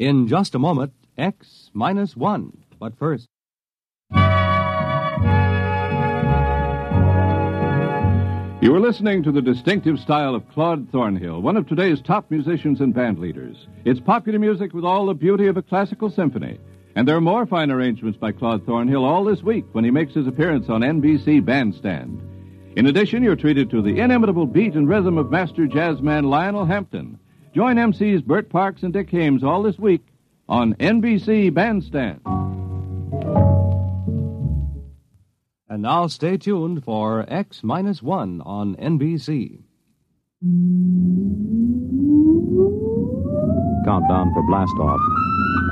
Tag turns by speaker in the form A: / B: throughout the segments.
A: In just a moment, X minus one. But first.
B: You are listening to the distinctive style of Claude Thornhill, one of today's top musicians and band leaders. It's popular music with all the beauty of a classical symphony. And there are more fine arrangements by Claude Thornhill all this week when he makes his appearance on NBC Bandstand. In addition, you're treated to the inimitable beat and rhythm of master jazzman Lionel Hampton. Join MCs Bert Parks and Dick Hames all this week on NBC Bandstand.
A: And now stay tuned for X minus one on NBC.
C: Countdown for blast off.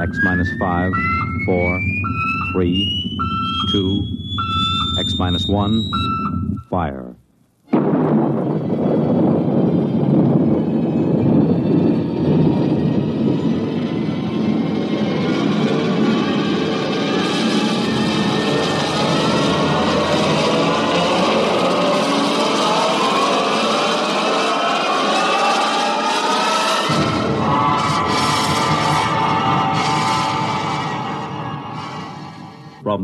C: X minus five, four, three, two, X minus one, fire.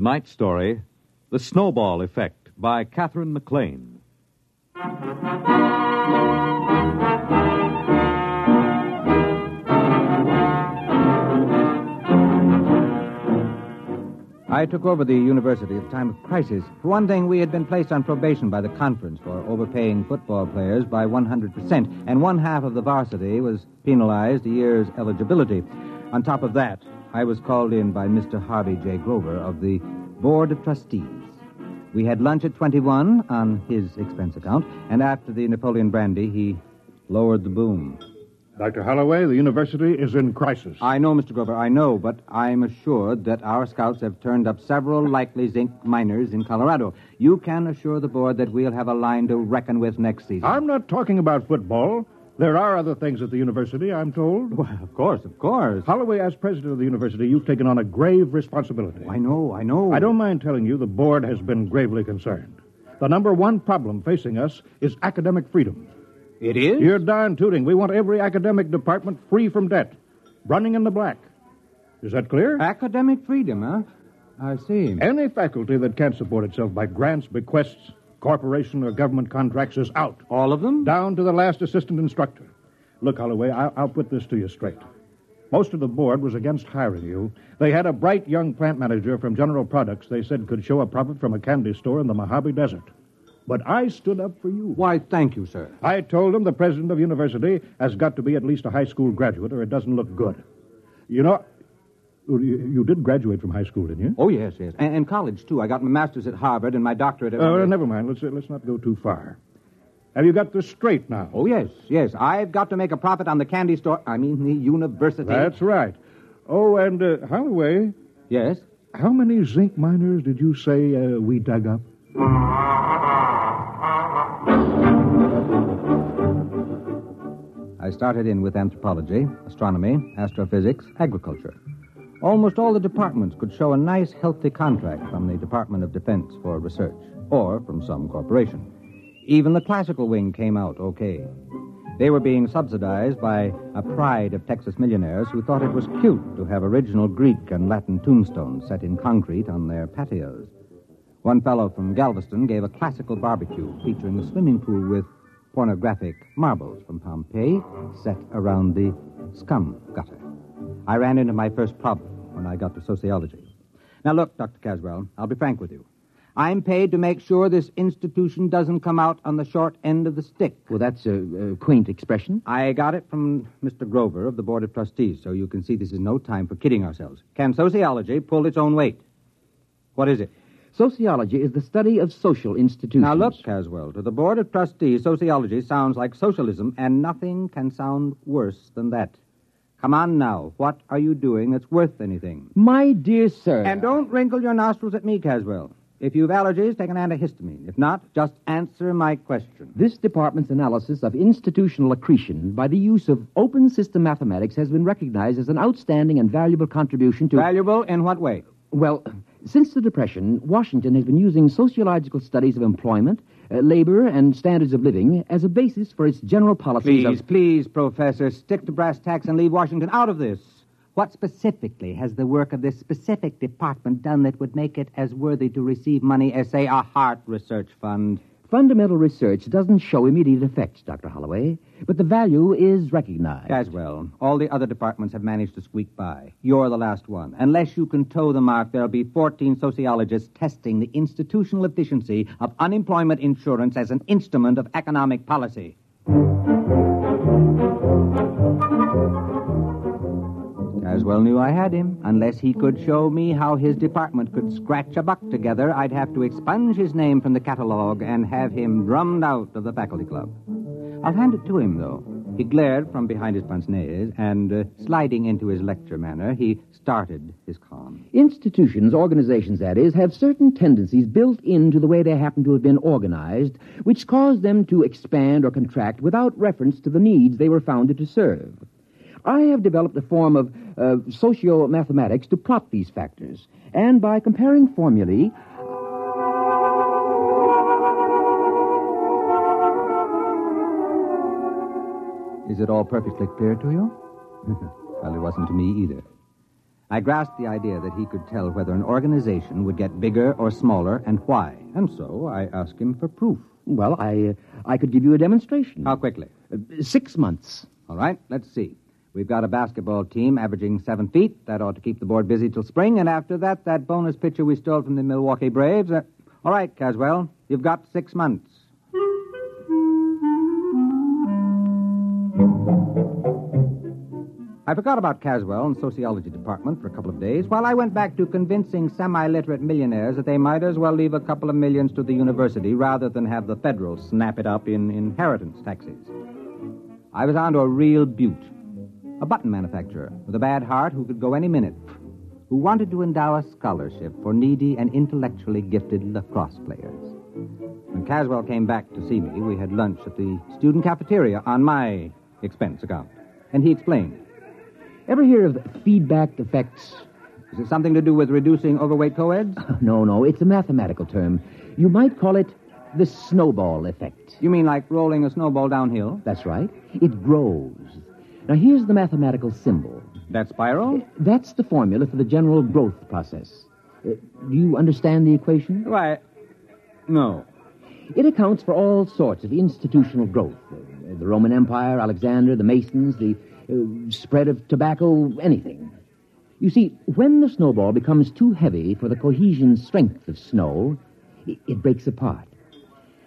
C: Tonight's story The Snowball Effect by Katherine MacLean.
D: I took over the university at a time of crisis. For one thing, we had been placed on probation by the conference for overpaying football players by 100%, and one half of the varsity was penalized a year's eligibility. On top of that, I was called in by Mr. Harvey J. Grover of the Board of Trustees. We had lunch at 21 on his expense account, and after the Napoleon brandy, he lowered the boom.
E: Dr. Holloway, the university is in crisis.
D: I know, Mr. Grover, I know, but I'm assured that our scouts have turned up several likely zinc miners in Colorado. You can assure the board that we'll have a line to reckon with next season.
E: I'm not talking about football. There are other things at the university, I'm told.
D: Well, of course, of course.
E: Holloway, as president of the university, you've taken on a grave responsibility.
D: I know, I know.
E: I don't mind telling you the board has been gravely concerned. The number one problem facing us is academic freedom.
D: It is?
E: You're darn tooting. We want every academic department free from debt, running in the black. Is that clear?
D: Academic freedom, huh? I see.
E: Any faculty that can't support itself by grants, bequests, corporation, or government contracts is out.
D: All of them?
E: Down to the last assistant instructor. Look, Holloway, I'll, I'll put this to you straight. Most of the board was against hiring you. They had a bright young plant manager from General Products they said could show a profit from a candy store in the Mojave Desert. But I stood up for you.
D: Why, thank you, sir.
E: I told them the president of university has got to be at least a high school graduate or it doesn't look good. You know, you, you did graduate from high school, didn't you?
D: Oh, yes, yes. And, and college, too. I got my master's at Harvard and my doctorate at.
E: Uh, never mind. Let's, uh, let's not go too far. Have you got this straight now?
D: Oh, yes, yes. I've got to make a profit on the candy store. I mean, the university.
E: That's right. Oh, and uh, Holloway,
D: Yes?
E: how many zinc miners did you say uh, we dug up?
D: I started in with anthropology, astronomy, astrophysics, agriculture. Almost all the departments could show a nice, healthy contract from the Department of Defense for research, or from some corporation. Even the classical wing came out okay. They were being subsidized by a pride of Texas millionaires who thought it was cute to have original Greek and Latin tombstones set in concrete on their patios. One fellow from Galveston gave a classical barbecue featuring a swimming pool with pornographic marbles from Pompeii set around the scum gutter. I ran into my first problem when I got to sociology. Now, look, Dr. Caswell, I'll be frank with you. I'm paid to make sure this institution doesn't come out on the short end of the stick.
F: Well, that's a, a quaint expression.
D: I got it from Mr. Grover of the Board of Trustees, so you can see this is no time for kidding ourselves. Can sociology pull its own weight? What is it?
F: Sociology is the study of social institutions.
D: Now, look, Caswell, to the Board of Trustees, sociology sounds like socialism, and nothing can sound worse than that. Come on now. What are you doing that's worth anything?
F: My dear sir.
D: And don't wrinkle your nostrils at me, Caswell. If you've allergies, take an antihistamine. If not, just answer my question.
F: This department's analysis of institutional accretion by the use of open system mathematics has been recognized as an outstanding and valuable contribution to.
D: Valuable in what way?
F: Well, since the Depression, Washington has been using sociological studies of employment, Uh, labor, and standards of living as a basis for its general policies
D: Please,
F: of.
D: please, Professor, stick to brass tacks and leave Washington out of this. What specifically has the work of this specific department done that would make it as worthy to receive money as, say, a heart research fund?
F: Fundamental research doesn't show immediate effects, Dr. Holloway, but the value is recognized.
D: Caswell, all the other departments have managed to squeak by. You're the last one. Unless you can toe the mark, there'll be 14 sociologists testing the institutional efficiency of unemployment insurance as an instrument of economic policy. Caswell knew I had him. Unless he could show me how his department could scratch a buck together, I'd have to expunge his name from the catalog and have him drummed out of the faculty club. I'll hand it to him, though. He glared from behind his pince nez, and uh, sliding into his lecture manner, he started his con.
F: Institutions, organizations, that is, have certain tendencies built into the way they happen to have been organized, which cause them to expand or contract without reference to the needs they were founded to serve. I have developed a form of uh, socio-mathematics to plot these factors, and by comparing formulae,
D: Is it all perfectly clear to you? well, it wasn't to me either. I grasped the idea that he could tell whether an organization would get bigger or smaller and why. And so I asked him for proof.
F: well, I, uh, I could give you a demonstration.
D: How quickly?
F: Uh, six months.
D: All right, let's see. We've got a basketball team averaging seven feet. That ought to keep the board busy till spring. And after that, that bonus pitcher we stole from the Milwaukee Braves. Uh, all right, Caswell, you've got six months. I forgot about Caswell and sociology department for a couple of days while I went back to convincing semi-literate millionaires that they might as well leave a couple of millions to the university rather than have the federal snap it up in inheritance taxes. I was on to a real beaut. A button manufacturer with a bad heart who could go any minute, who wanted to endow a scholarship for needy and intellectually gifted lacrosse players. When Caswell came back to see me, we had lunch at the student cafeteria on my expense account. And he explained.
F: Ever hear of feedback effects?
D: Is it something to do with reducing overweight co-eds?
F: No, no, it's a mathematical term. You might call it the snowball effect.
D: You mean like rolling a snowball downhill?
F: That's right. It grows. Now, here's the mathematical symbol.
D: That spiral?
F: That's the formula for the general growth process. Uh, do you understand the equation?
D: Why, no.
F: It accounts for all sorts of institutional growth. Uh, the Roman Empire, Alexander, the Masons, the uh, spread of tobacco, anything. You see, when the snowball becomes too heavy for the cohesion strength of snow, i- it breaks apart.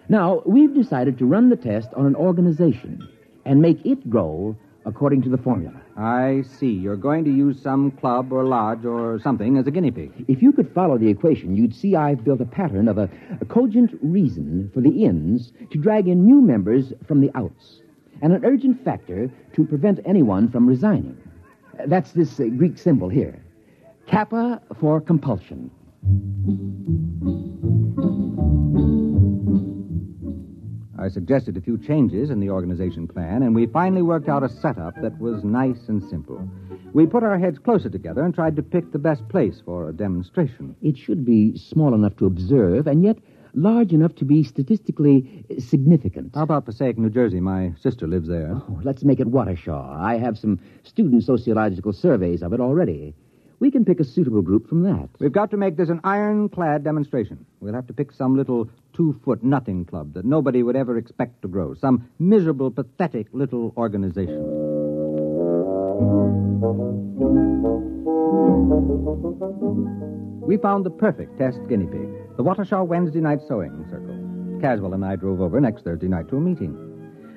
F: Now, we've decided to run the test on an organization and make it grow according to the formula.
D: I see. You're going to use some club or lodge or something as a guinea pig.
F: If you could follow the equation, you'd see I've built a pattern of a, a cogent reason for the ins to drag in new members from the outs, and an urgent factor to prevent anyone from resigning. That's this uh, Greek symbol here kappa for compulsion.
D: I suggested a few changes in the organization plan, and we finally worked out a setup that was nice and simple. We put our heads closer together and tried to pick the best place for a demonstration.
F: It should be small enough to observe, and yet large enough to be statistically significant.
D: How about Passaic, New Jersey? My sister lives there.
F: Oh, let's make it Waukesha. I have some student sociological surveys of it already. We can pick a suitable group from that.
D: We've got to make this an ironclad demonstration. We'll have to pick some little two foot nothing club that nobody would ever expect to grow. Some miserable, pathetic little organization. We found the perfect test guinea pig the Waukesha Wednesday night sewing circle. Caswell and I drove over next Thursday night to a meeting.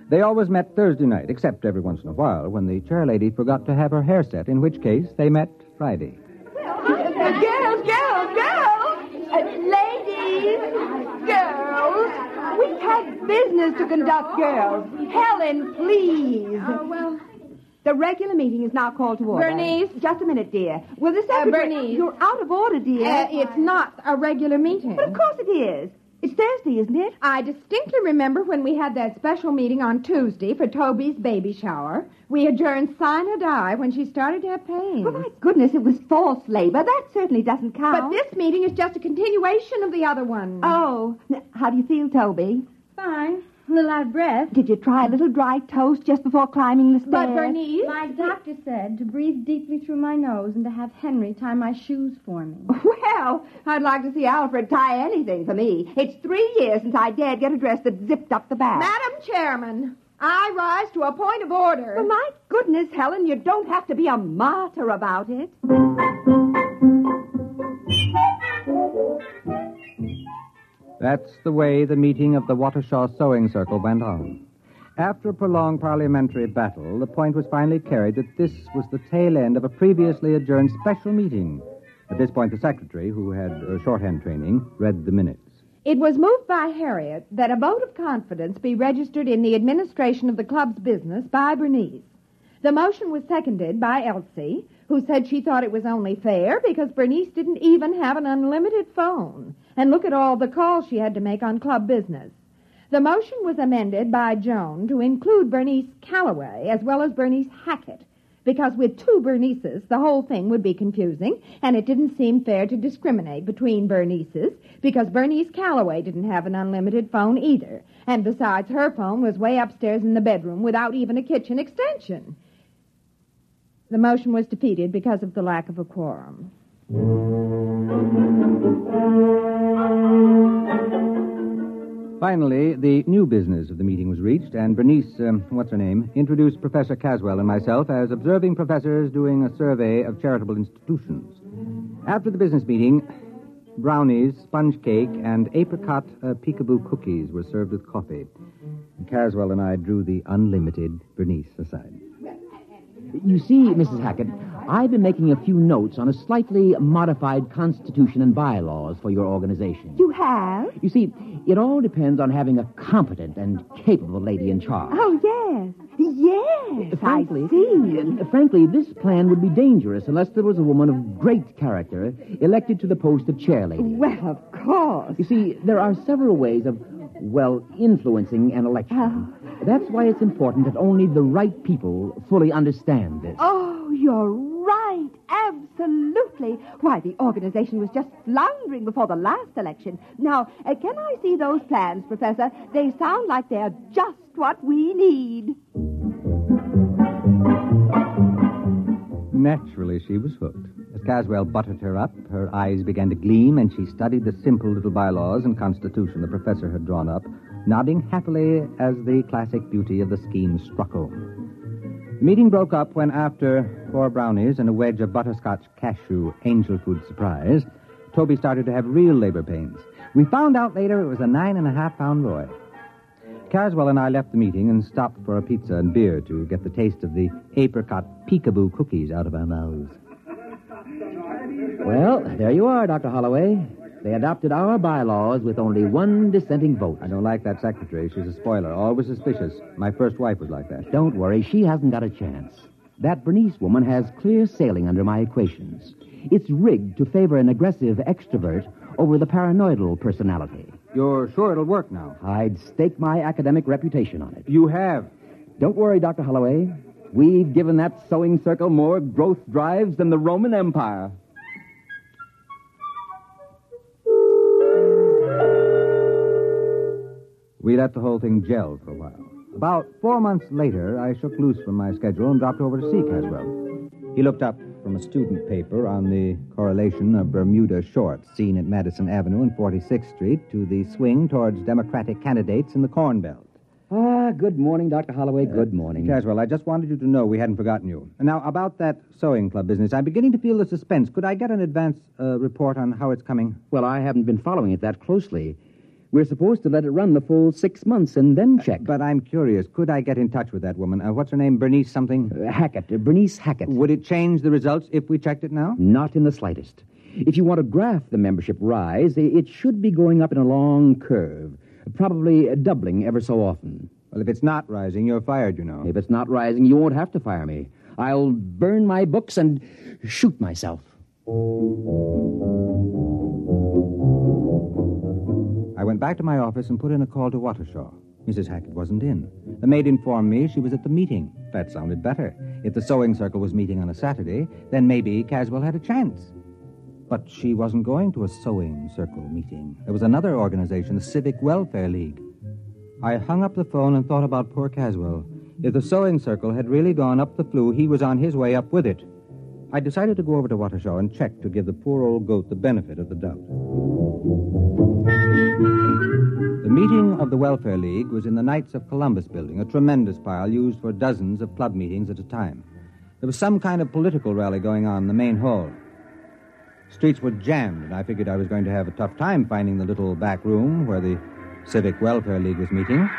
D: They always met Thursday night, except every once in a while when the chair lady forgot to have her hair set, in which case they met Friday.
G: Girls, girls, girls! Uh, ladies! Business to conduct, girls. Helen, please.
H: Oh, well.
G: The regular meeting is now called to order.
H: Bernice?
G: Just a minute, dear. Will the secretary...
H: Bernice.
G: You're out of order, dear.
H: Uh, it's not a regular meeting.
G: But of course it is. It's Thursday, isn't it?
H: I distinctly remember when we had that special meeting on Tuesday for Toby's baby shower. We adjourned sine or die when she started to have pain.
G: Oh, my goodness, it was false labor. That certainly doesn't count.
H: But this meeting is just a continuation of the other one.
G: Oh, N- how do you feel, Toby?
I: Fine. A little out of breath.
G: Did you try a little dry toast just before climbing the stairs?
H: But Bernice,
I: My doctor said to breathe deeply through my nose and to have Henry tie my shoes for me.
G: Well, I'd like to see Alfred tie anything for me. It's three years since I dared get a dress that zipped up the back.
H: Madam Chairman, I rise to a point of order.
G: Well, my goodness, Helen, you don't have to be a martyr about it.
D: That's the way the meeting of the Waukesha Sewing Circle went on. After a prolonged parliamentary battle, the point was finally carried that this was the tail end of a previously adjourned special meeting. At this point, the secretary, who had shorthand training, read the minutes.
H: It was moved by Harriet that a vote of confidence be registered in the administration of the club's business by Bernice. The motion was seconded by Elsie, who said she thought it was only fair because Bernice didn't even have an unlimited phone. And look at all the calls she had to make on club business. The motion was amended by Joan to include Bernice Calloway as well as Bernice Hackett, because with two Bernices, the whole thing would be confusing, and it didn't seem fair to discriminate between Bernices, because Bernice Calloway didn't have an unlimited phone either. And besides, her phone was way upstairs in the bedroom without even a kitchen extension. The motion was defeated because of the lack of a quorum.
D: Finally, the new business of the meeting was reached, and Bernice, um, what's her name, introduced Professor Caswell and myself as observing professors doing a survey of charitable institutions. After the business meeting, brownies, sponge cake, and apricot uh, peekaboo cookies were served with coffee. Caswell and I drew the unlimited Bernice aside.
F: You see, Mrs. Hackett, I've been making a few notes on a slightly modified constitution and bylaws for your organization.
G: You have?
F: You see, it all depends on having a competent and capable lady in charge.
G: Oh, yes. Yes,
F: frankly,
G: I see.
F: frankly, this plan would be dangerous unless there was a woman of great character elected to the post of chair lady.
G: Well, of course.
F: You see, there are several ways of, well, influencing an election.
G: Oh.
F: That's why it's important that only the right people fully understand this.
G: Oh, you're right. Absolutely. Why, the organization was just floundering before the last election. Now, uh, can I see those plans, Professor? They sound like they're just what we need.
D: Naturally, she was hooked. As Caswell buttered her up, her eyes began to gleam, and she studied the simple little bylaws and constitution the professor had drawn up, nodding happily as the classic beauty of the scheme struck home. The meeting broke up when, after four brownies and a wedge of butterscotch cashew angel food surprise, Toby started to have real labor pains. We found out later it was a nine and a half pound boy. Caswell and I left the meeting and stopped for a pizza and beer to get the taste of the apricot peekaboo cookies out of our mouths.
F: Well, there you are, Dr. Holloway. They adopted our bylaws with only one dissenting vote.
D: I don't like that secretary. She's a spoiler, always suspicious. My first wife was like that.
F: Don't worry, she hasn't got a chance. That Bernice woman has clear sailing under my equations. It's rigged to favor an aggressive extrovert over the paranoidal personality.
D: You're sure it'll work now?
F: I'd stake my academic reputation on it.
D: You have.
F: Don't worry, Dr. Holloway. We've given that sewing circle more growth drives than the Roman Empire.
D: We let the whole thing gel for a while. About four months later, I shook loose from my schedule and dropped over to see Caswell. He looked up from a student paper on the correlation of Bermuda shorts seen at Madison Avenue and 46th Street to the swing towards Democratic candidates in the Corn Belt.
F: Ah, good morning, Dr. Holloway. Good morning.
D: Caswell, I just wanted you to know we hadn't forgotten you. Now, about that sewing club business, I'm beginning to feel the suspense. Could I get an advance uh, report on how it's coming?
F: Well, I haven't been following it that closely. We're supposed to let it run the full six months and then check.
D: But I'm curious. Could I get in touch with that woman? Uh, what's her name? Bernice something?
F: Uh, Hackett, uh, Bernice Hackett.
D: Would it change the results if we checked it now?
F: Not in the slightest. If you want to graph the membership rise, it should be going up in a long curve. Probably uh, doubling ever so often.
D: Well, if it's not rising, you're fired, you know.
F: If it's not rising, you won't have to fire me. I'll burn my books and shoot myself.
D: Went back to my office and put in a call to Waukesha. Mrs. Hackett wasn't in. The maid informed me she was at the meeting. That sounded better. If the sewing circle was meeting on a Saturday, then maybe Caswell had a chance. But she wasn't going to a sewing circle meeting. There was another organization, the Civic Welfare League. I hung up the phone and thought about poor Caswell. If the sewing circle had really gone up the flue, he was on his way up with it. I decided to go over to Waukesha and check to give the poor old goat the benefit of the doubt. The meeting of the Welfare League was in the Knights of Columbus building, a tremendous pile used for dozens of club meetings at a time. There was some kind of political rally going on in the main hall. Streets were jammed, and I figured I was going to have a tough time finding the little back room where the Civic Welfare League was meeting.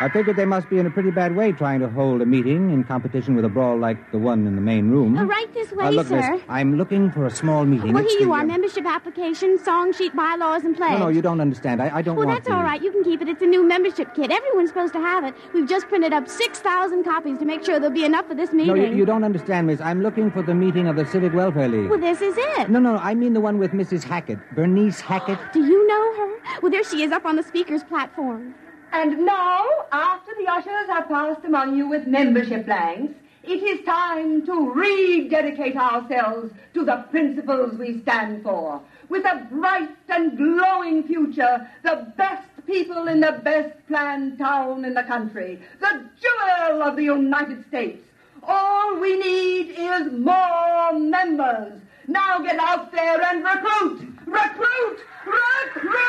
D: I figured they must be in a pretty bad way trying to hold a meeting in competition with a brawl like the one in the main room.
J: Uh, right this way,
D: Uh, look,
J: sir.
D: miss, I'm looking for a small meeting.
J: Well,
D: It's
J: here you
D: the,
J: are.
D: uh,
J: Membership application, song sheet, bylaws, and pledge.
D: No, no, you don't understand. I, I don't
J: Well,
D: want
J: that's
D: to.
J: all right. You can keep it. It's a new membership kit. Everyone's supposed to have it. We've just printed up 6,000 copies to make sure there'll be enough for this meeting.
D: No, you, you don't understand, miss. I'm looking for the meeting of the Civic Welfare League.
J: Well, this is it.
D: No, no, I mean the one with Mrs. Hackett, Bernice Hackett.
J: Do you know her? Well, there she is up on the speaker's platform.
K: And now, after the ushers have passed among you with membership blanks, it is time to rededicate ourselves to the principles we stand for. With a bright and glowing future, the best people in the best planned town in the country, the jewel of the United States. All we need is more members. Now get out there and recruit! recruit! Recruit!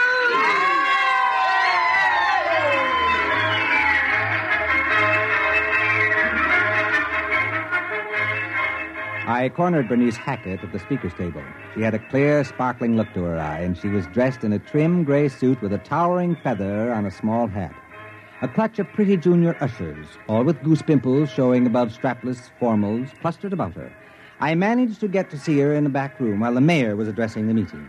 D: I cornered Bernice Hackett at the speaker's table. She had a clear, sparkling look to her eye, and she was dressed in a trim gray suit with a towering feather on a small hat. A clutch of pretty junior ushers, all with goose pimples showing above strapless formals, clustered about her. I managed to get to see her in the back room while the mayor was addressing the meeting.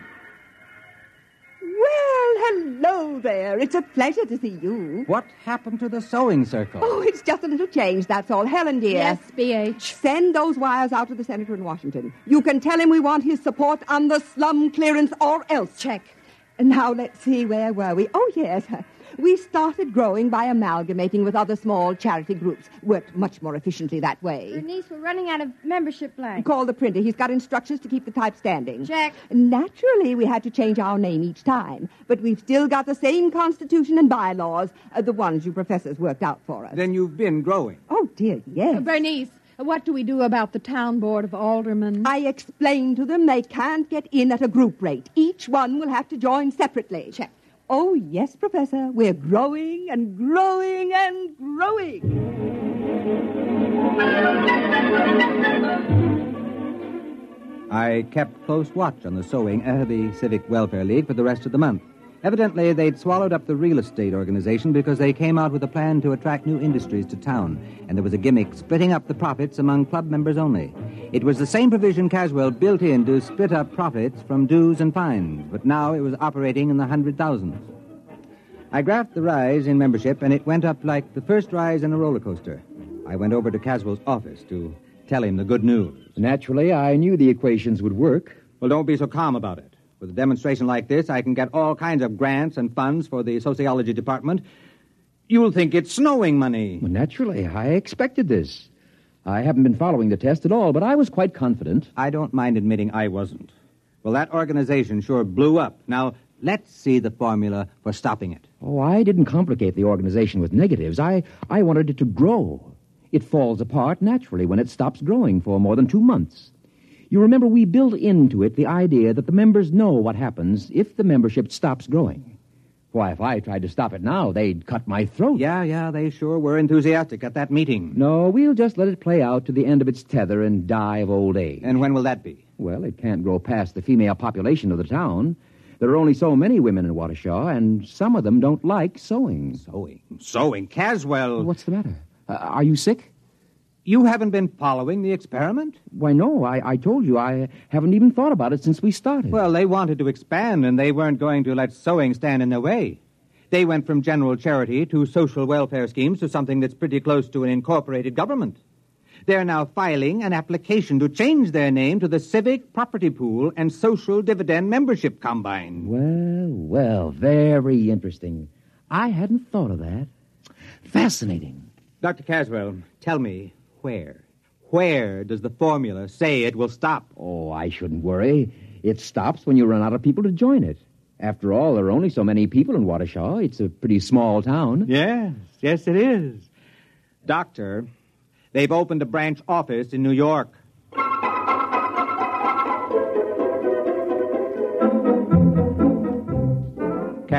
G: Hello there. It's a pleasure to see you.
D: What happened to the sewing circle?
G: Oh, it's just a little change, that's all. Helen, dear.
H: Yes, BH.
G: Send those wires out to the senator in Washington. You can tell him we want his support on the slum clearance or else.
H: Check.
G: Now, let's see, where were we? Oh, yes. We started growing by amalgamating with other small charity groups. Worked much more efficiently that way.
I: Bernice, we're running out of membership blanks.
G: Call the printer. He's got instructions to keep the type standing.
I: Check.
G: Naturally, we had to change our name each time, but we've still got the same constitution and bylaws, uh, the ones you professors worked out for us.
D: Then you've been growing.
G: Oh, dear, yes.
H: Uh, Bernice, what do we do about the town board of aldermen?
G: I explained to them they can't get in at a group rate. Each one will have to join separately.
H: Check.
G: Oh, yes, Professor. We're growing and growing and growing.
D: I kept close watch on the sewing at the Civic Welfare League for the rest of the month. Evidently, they'd swallowed up the real estate organization because they came out with a plan to attract new industries to town, and there was a gimmick splitting up the profits among club members only. It was the same provision Caswell built in to split up profits from dues and fines, but now it was operating in the hundred thousands. I graphed the rise in membership, and it went up like the first rise in a roller coaster. I went over to Caswell's office to tell him the good news.
F: Naturally, I knew the equations would work.
D: Well, don't be so calm about it. With a demonstration like this, I can get all kinds of grants and funds for the sociology department. You'll think it's snowing money.
F: Well, naturally, I expected this. I haven't been following the test at all, but I was quite confident.
D: I don't mind admitting I wasn't. Well, that organization sure blew up. Now, let's see the formula for stopping it.
F: Oh, I didn't complicate the organization with negatives. I, I wanted it to grow. It falls apart naturally when it stops growing for more than two months. You remember we built into it the idea that the members know what happens if the membership stops growing. Why, if I tried to stop it now, they'd cut my throat.
D: Yeah, yeah, they sure were enthusiastic at that meeting.
F: No, we'll just let it play out to the end of its tether and die of old age.
D: And when will that be?
F: Well, it can't grow past the female population of the town. There are only so many women in Waukesha, and some of them don't like sewing.
D: Sewing? Sewing? Caswell!
F: What's the matter? Uh, are you sick?
D: You haven't been following the experiment?
F: Why, no. I, I told you I haven't even thought about it since we started.
D: Well, they wanted to expand, and they weren't going to let sewing stand in their way. They went from general charity to social welfare schemes to something that's pretty close to an incorporated government. They're now filing an application to change their name to the Civic Property Pool and Social Dividend Membership Combine.
F: Well, well, very interesting. I hadn't thought of that. Fascinating.
D: Dr. Caswell, tell me, where? Where does the formula say it will stop?
F: Oh, I shouldn't worry. It stops when you run out of people to join it. After all, there are only so many people in Waukesha. It's a pretty small town.
D: Yes, yes, it is. Doctor, they've opened a branch office in New York.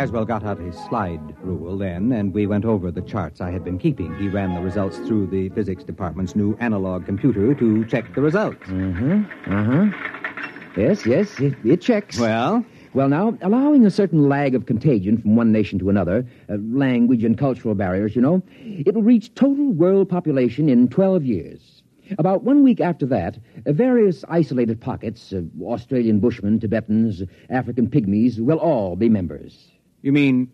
D: Caswell got out his slide rule then, and we went over the charts I had been keeping. He ran the results through the physics department's new analog computer to check the results.
F: Mm-hmm. Uh-huh. Yes, yes, it, it checks.
D: Well?
F: Well, now, allowing a certain lag of contagion from one nation to another, uh, language and cultural barriers, you know, it'll reach total world population in 12 years. About one week after that, uh, various isolated pockets, uh, Australian Bushmen, Tibetans, African Pygmies, will all be members.
D: You mean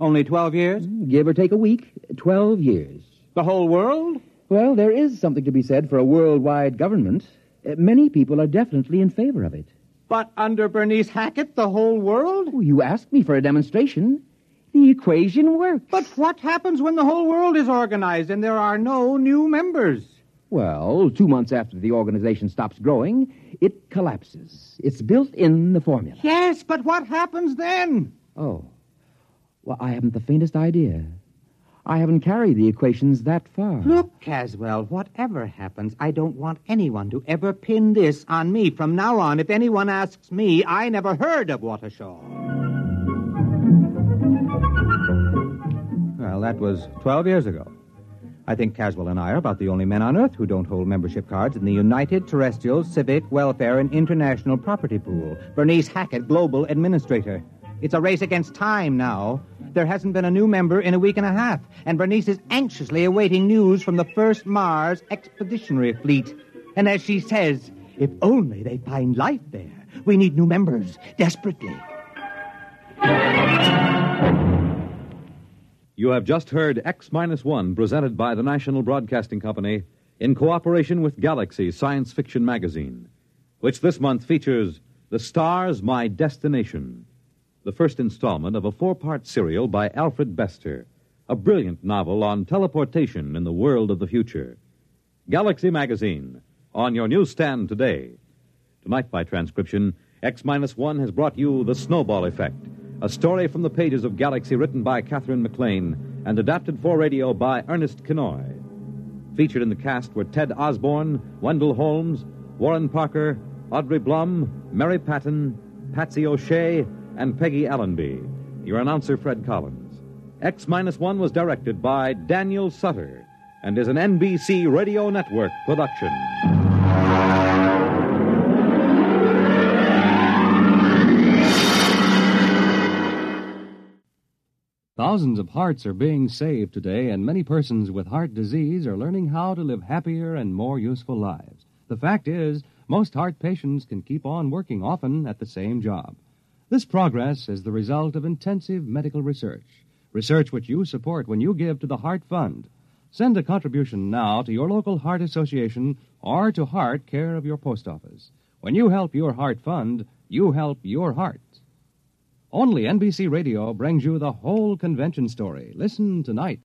D: only 12 years?
F: Give or take a week, 12 years.
D: The whole world?
F: Well, there is something to be said for a worldwide government. Uh, many people are definitely in favor of it.
D: But under Bernice Hackett, the whole world?
F: Oh, you asked me for a demonstration. The equation works.
D: But what happens when the whole world is organized and there are no new members?
F: Well, two months after the organization stops growing, it collapses. It's built in the formula.
D: Yes, but what happens then?
F: Oh. Well, I haven't the faintest idea. I haven't carried the equations that far.
D: Look, Caswell, whatever happens, I don't want anyone to ever pin this on me. From now on, if anyone asks me, I never heard of Waukesha. Well, that was 12 years ago. I think Caswell and I are about the only men on Earth who don't hold membership cards in the United Terrestrial Civic Welfare and International Property Pool. Bernice Hackett, Global Administrator. It's a race against time now. There hasn't been a new member in a week and a half, and Bernice is anxiously awaiting news from the first Mars Expeditionary Fleet. And as she says, if only they find life there. We need new members, desperately.
C: You have just heard X Minus One presented by the National Broadcasting Company in cooperation with Galaxy Science Fiction Magazine, which this month features The Stars My Destination, the first installment of a four part serial by Alfred Bester, a brilliant novel on teleportation in the world of the future. Galaxy Magazine, on your newsstand today. Tonight, by transcription, X Minus One has brought you The Snowball Effect a story from the pages of Galaxy written by Katherine MacLean and adapted for radio by Ernest Kinoy. Featured in the cast were Ted Osborne, Wendell Holmes, Warren Parker, Audrey Blum, Mary Patton, Patsy O'Shea, and Peggy Allenby. Your announcer, Fred Collins. X Minus One was directed by Daniel Sutter and is an NBC Radio Network production.
A: Thousands of hearts are being saved today, and many persons with heart disease are learning how to live happier and more useful lives. The fact is, most heart patients can keep on working often at the same job. This progress is the result of intensive medical research, research which you support when you give to the Heart Fund. Send a contribution now to your local Heart Association or to Heart, care of your post office. When you help your Heart Fund, you help your heart. Only NBC Radio brings you the whole convention story. Listen tonight.